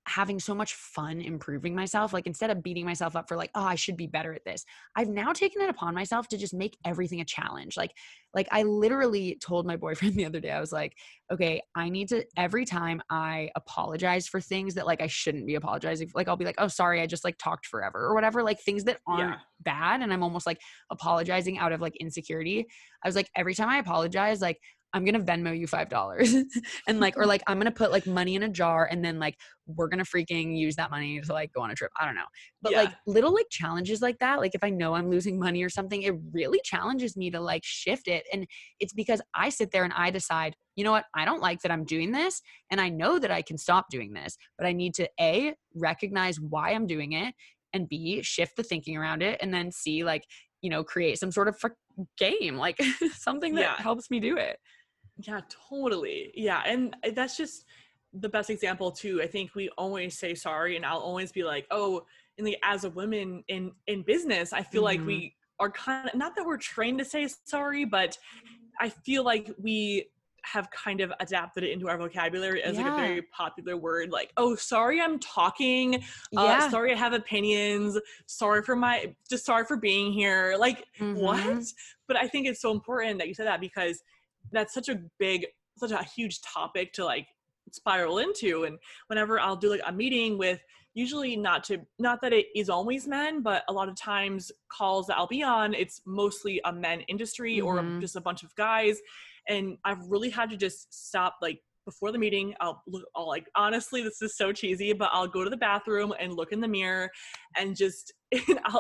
having so much fun improving myself like instead of beating myself up for like oh i should be better at this i've now taken it upon myself to just make everything a challenge like like i literally told my boyfriend the other day i was like okay i need to every time i apologize for things that like i shouldn't be apologizing for, like i'll be like oh sorry i just like talked forever or whatever like things that aren't yeah. bad and i'm almost like apologizing out of like insecurity i was like every time i apologize like I'm gonna Venmo you five dollars and like or like I'm gonna put like money in a jar and then like we're gonna freaking use that money to like go on a trip. I don't know. But yeah. like little like challenges like that, like if I know I'm losing money or something, it really challenges me to like shift it. And it's because I sit there and I decide, you know what, I don't like that I'm doing this and I know that I can stop doing this, but I need to A recognize why I'm doing it and B shift the thinking around it and then C like you know create some sort of game like something that yeah. helps me do it yeah, totally. Yeah. And eh, that's just the best example too. I think we always say sorry and I'll always be like, oh, and like as a woman in in business, I feel mm-hmm. like we are kind of not that we're trained to say sorry, but I feel like we have kind of adapted it into our vocabulary as yeah. like a very popular word like oh sorry i'm talking uh, yeah. sorry i have opinions sorry for my just sorry for being here like mm-hmm. what but i think it's so important that you said that because that's such a big such a huge topic to like spiral into. And whenever i'll do like a meeting with usually not to not that it is always men but a lot of times calls that i'll be on it's mostly a men industry mm-hmm. or just a bunch of guys. And i've really had to just stop like before the meeting I'll look I'll like honestly this is so cheesy but I'll go to the bathroom and look in the mirror and just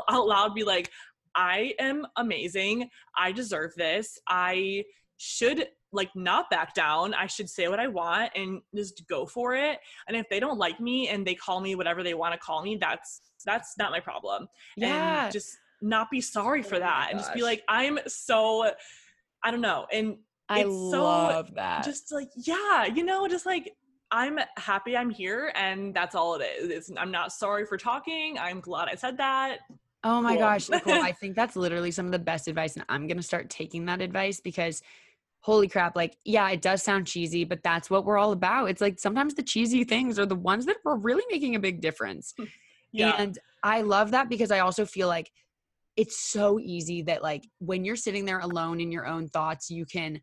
out loud be like I am amazing. I deserve this. I should like not back down. I should say what I want and just go for it. And if they don't like me and they call me whatever they want to call me, that's that's not my problem. Yeah. And just not be sorry for oh that and just be like, I'm so I don't know. And I love so, that. Just like, yeah, you know, just like I'm happy I'm here and that's all it is. It's, I'm not sorry for talking. I'm glad I said that. Oh my cool. gosh, Nichole, I think that's literally some of the best advice and I'm going to start taking that advice because holy crap, like, yeah, it does sound cheesy, but that's what we're all about. It's like sometimes the cheesy things are the ones that are really making a big difference. Hmm. yeah. And I love that because I also feel like it's so easy that, like, when you're sitting there alone in your own thoughts, you can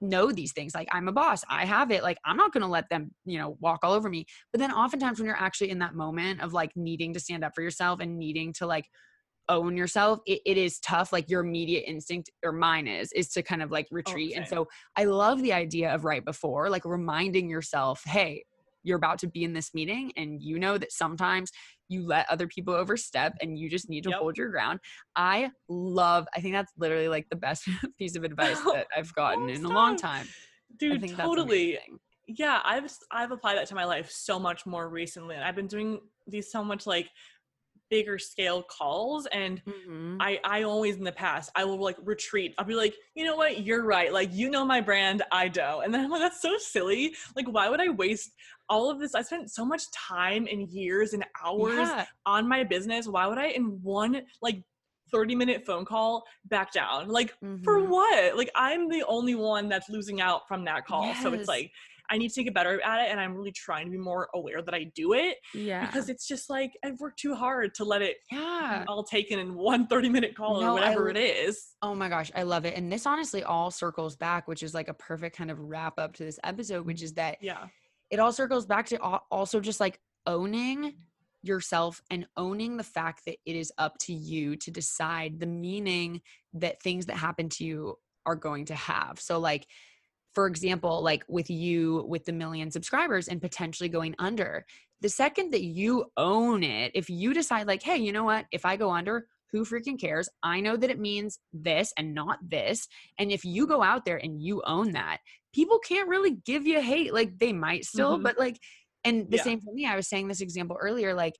know these things like i'm a boss i have it like i'm not going to let them you know walk all over me but then oftentimes when you're actually in that moment of like needing to stand up for yourself and needing to like own yourself it, it is tough like your immediate instinct or mine is is to kind of like oh, retreat. Okay. and so i love the idea of right before like reminding yourself hey you're about to be in this meeting and you know that sometimes you let other people overstep and you just need to yep. hold your ground. I love i think that's literally like the best piece of advice that i've gotten in a long time. Dude totally. yeah i've i've applied that to my life so much more recently and i've been doing these so much like bigger scale calls and mm-hmm. i i always in the past i will like retreat. I'll be like you know what? You're right. Like you know my brand. I don't. And then i'm like that's so silly. Like why would i waste all of this? I spent so much time and years and hours yeah. on my business. Why would i in one like 30 minute phone call back down? Like mm-hmm. for what? Like i'm the only one that's losing out from that call. Yes. so it's like I need to get better at it and I'm really trying to be more aware that I do it. Yeah. Because it's just like I've worked too hard to let it yeah. all taken in one 30 minute call No, or whatever I- it is. Oh my gosh, I love it. And this honestly all circles back, which is like a perfect kind of wrap up to this episode, which is that Yeah. it all circles back to also just like owning yourself and owning the fact that it is up to you to decide the meaning that things that happen to you are going to have. So like for example, like with you with the million subscribers and potentially going under, the second that you own it, if you decide like, "Hey, you know what? If I go under, who freaking cares? I know that it means this and not this." And if you go out there and you own that, people can't really give you hate like they might still Mhm. but like and the Yeah. same for me i was saying this example earlier like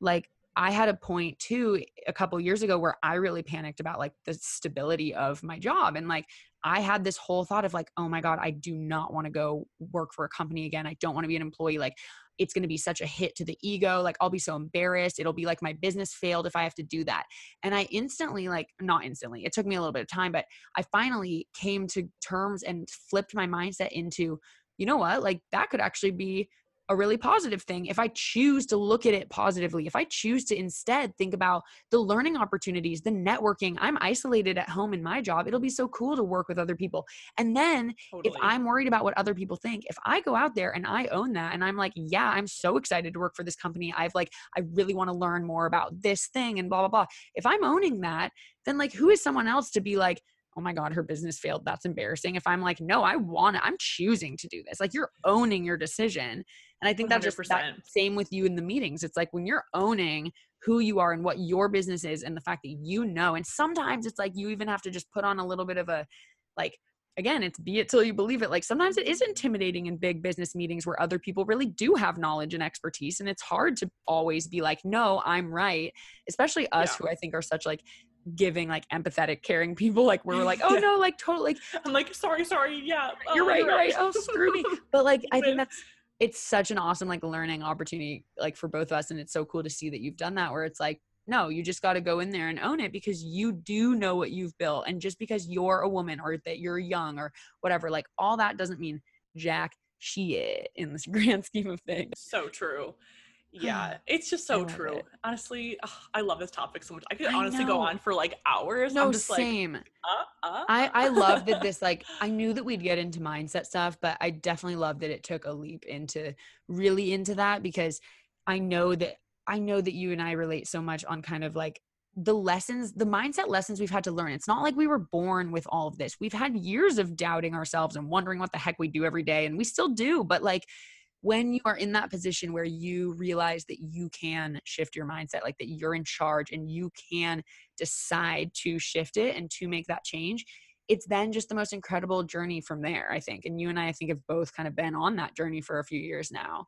like i had a point too a couple years ago where i really panicked about like the stability of my job and like i had this whole thought of like oh my god i do not want to go work for a company again i don't want to be an employee like it's going to be such a hit to the ego like i'll be so embarrassed it'll be like my business failed if i have to do that. And i instantly like not instantly it took me a little bit of time but I finally came to terms and flipped my mindset into, you know what, like that could actually be a really positive thing if I choose to look at it positively. If I choose to instead think about the learning opportunities, the networking, I'm isolated at home in my job. It'll be so cool to work with other people. And then Totally. if I'm worried about what other people think, if I go out there and I own that and I'm like, yeah, I'm so excited to work for this company. I've like, I really want to learn more about this thing and blah, blah, blah. If I'm owning that, then like, who is someone else to be like, oh my God, her business failed. That's embarrassing. If I'm like, no, I want it, I'm choosing to do this. Like, you're owning your decision. And I think that's just that same with you in the meetings. It's like when you're owning who you are and what your business is and the fact that you know, and sometimes it's like you even have to just put on a little bit of a like, again, it's be it till you believe it. Like sometimes it is intimidating in big business meetings where other people really do have knowledge and expertise. And it's hard to always be like, no, I'm right. Especially us Yeah. who I think are such like giving, like empathetic, caring people. Like we're like, oh no, like totally like I'm like, sorry, sorry, yeah. you're oh, right, you're right. Oh, screw me. But like, I think that's it's such an awesome like learning opportunity like for both of us, and it's so cool to see that you've done that. Where it's like, no, you just got to go in there and own it because you do know what you've built, and just because you're a woman or that you're young or whatever, like all that doesn't mean jack shit in this grand scheme of things. So true. Yeah, it's just so true. it. Honestly, ugh, I love this topic so much. I could I honestly go on for like hours. No, I'm just like, same. uh, uh, I I uh. love that this like I knew that we'd get into mindset stuff, but I definitely love that it took a leap into really into that because I know that I know that you and I relate so much on kind of like the lessons, the mindset lessons we've had to learn. It's not like we were born with all of this. We've had years of doubting ourselves and wondering what the heck we do every day and we still do, but like when you are in that position where you realize that you can shift your mindset, like that you're in charge and you can decide to shift it and to make that change, it's then just the most incredible journey from there, I think. And you and I, I think, have both kind of been on that journey for a few years now.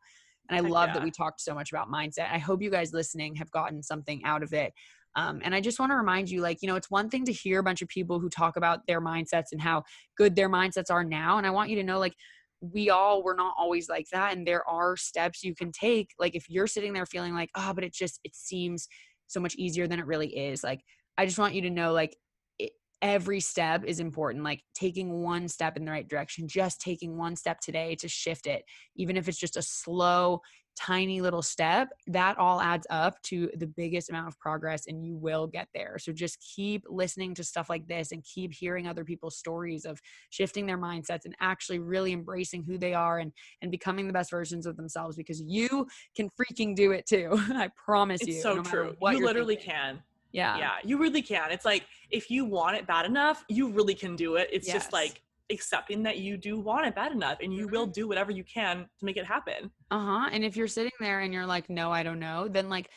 And I love that we talked so much about mindset. I hope you guys listening have gotten something out of it. Um, and I just want to remind you, like, you know, it's one thing to hear a bunch of people who talk about their mindsets and how good their mindsets are now. And I want you to know, like, we all were not always like that. And there are steps you can take. Like, if you're sitting there feeling like, oh, but it just, it seems so much easier than it really is. Like, I just want you to know, like, it, every step is important. Like, taking one step in the right direction, just taking one step today to shift it, even if it's just a slow, tiny little step, that all adds up to the biggest amount of progress and you will get there. So just keep listening to stuff like this and keep hearing other people's stories of shifting their mindsets and actually really embracing who they are and and becoming the best versions of themselves because you can freaking do it too. I promise you. It's so no true. You literally thinking. can. Yeah. Yeah, you really can. It's like if you want it bad enough, you really can do it. It's Yes. just like accepting that you do want it bad enough and you will Mm-hmm. do whatever you can to make it happen. Uh-huh. And if you're sitting there and you're like, no, I don't know, then like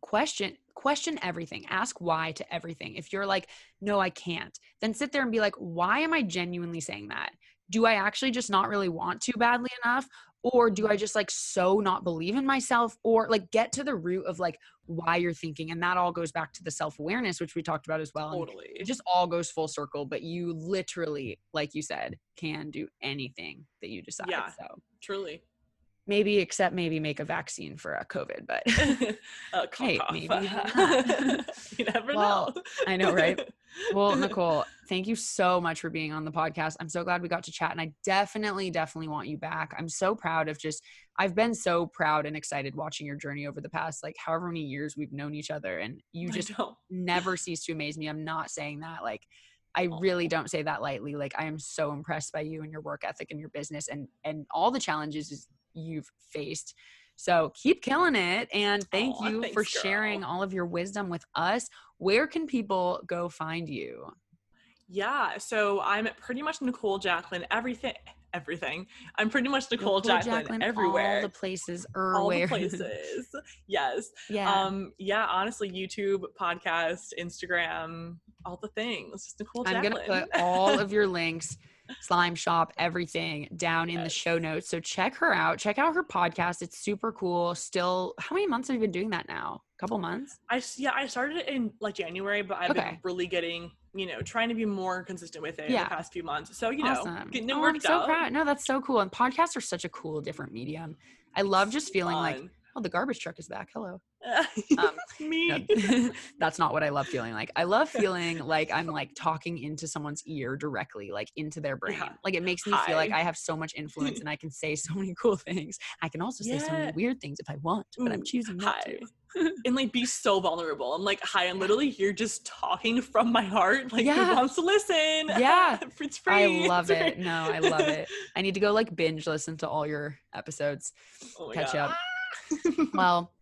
question question everything. Ask why to everything. If you're like, no, I can't, then sit there and be like, why am I genuinely saying that? Do I actually just not really want to badly enough? Or do I just like so not believe in myself? Or like get to the root of like why you're thinking. And that all goes back to the self-awareness, which we talked about as well. And Totally. it just all goes full circle, but you literally, like you said, can do anything that you decide. Yeah. So Truly. Maybe except maybe make a vaccine for a covid but uh, cough, Hey, cough. maybe you never Well, know. I know, right? well, Nichole, thank you so much for being on the podcast. I'm so glad we got to chat and I definitely, definitely want you back. I'm so proud of just, I've been so proud and excited watching your journey over the past, like, however many years we've known each other. And you just never cease to amaze me. I'm not saying that. Like, I really don't say that lightly. Like, I am so impressed by you and your work ethic and your business and, and all the challenges you've faced. So keep killing it. And thank you thanks, for sharing girl. all of your wisdom with us. Where can people go find you? Yeah, so I'm pretty much Nichole Jacklyne. Everything, everything. I'm pretty much Nichole, Nichole Jacklyne, Jacklyne, everywhere. All the places, er, all the places. yes. Yeah. Um. Yeah. Honestly, YouTube, podcast, Instagram, all the things. Just Nichole I'm Jacklyne. gonna put all of your links slime shop, everything down in yes. the show notes. So check her out. Check out her podcast. It's super cool. Still, how many months have you been doing that now? A couple months? I yeah, I started it in like January, but I've okay. been really getting, you know, trying to be more consistent with it yeah. the past few months. So, you awesome. know, getting it oh, I'm so Proud. No, that's so cool. And podcasts are such a cool different medium. I love just feeling Fun. like oh, the garbage truck is back. Hello. Um, Me. No, that's not what I love feeling like. I love feeling like I'm like talking into someone's ear directly, like into their brain. Yeah. Like it makes me Hi. feel like I have so much influence and I can say so many cool things. I can also yeah. say so many weird things if I want, but I'm choosing not Hi. to. and like be so vulnerable. I'm like, hi, I'm literally here just talking from my heart. Like, yeah. who wants to listen? Yeah. it's free. I love it. No, I love it. I need to go like binge listen to all your episodes, oh catch God. up well,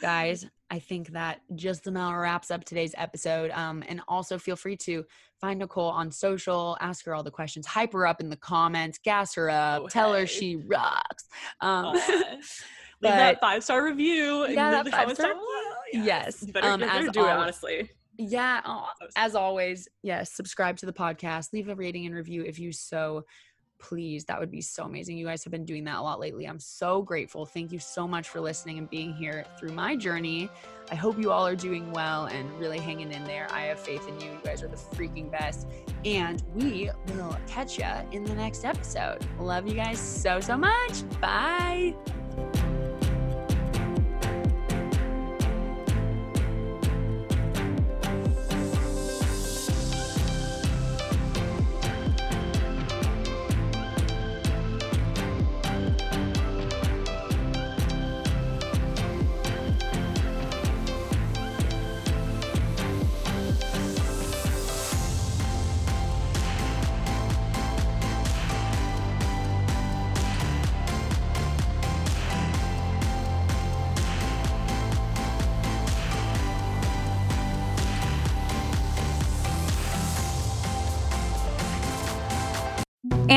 guys, I think that just about wraps up today's episode. Um, and also feel free to find Nichole on social, ask her all the questions, hype her up in the comments, gas her up, oh, tell hey. her she rocks. Um, Leave that five star review. Yeah, that five star. Yes, yes. better, um, as do it honestly. Yeah, oh, as always, yes. Subscribe to the podcast. Leave a rating and review if you so please that would be so amazing. You guys have been doing that a lot lately. I'm so grateful. Thank you so much for listening and being here through my journey. I hope you all are doing well and really hanging in there. I have faith in you. You guys are the freaking best. And we will catch you in the next episode. Love you guys so so much. Bye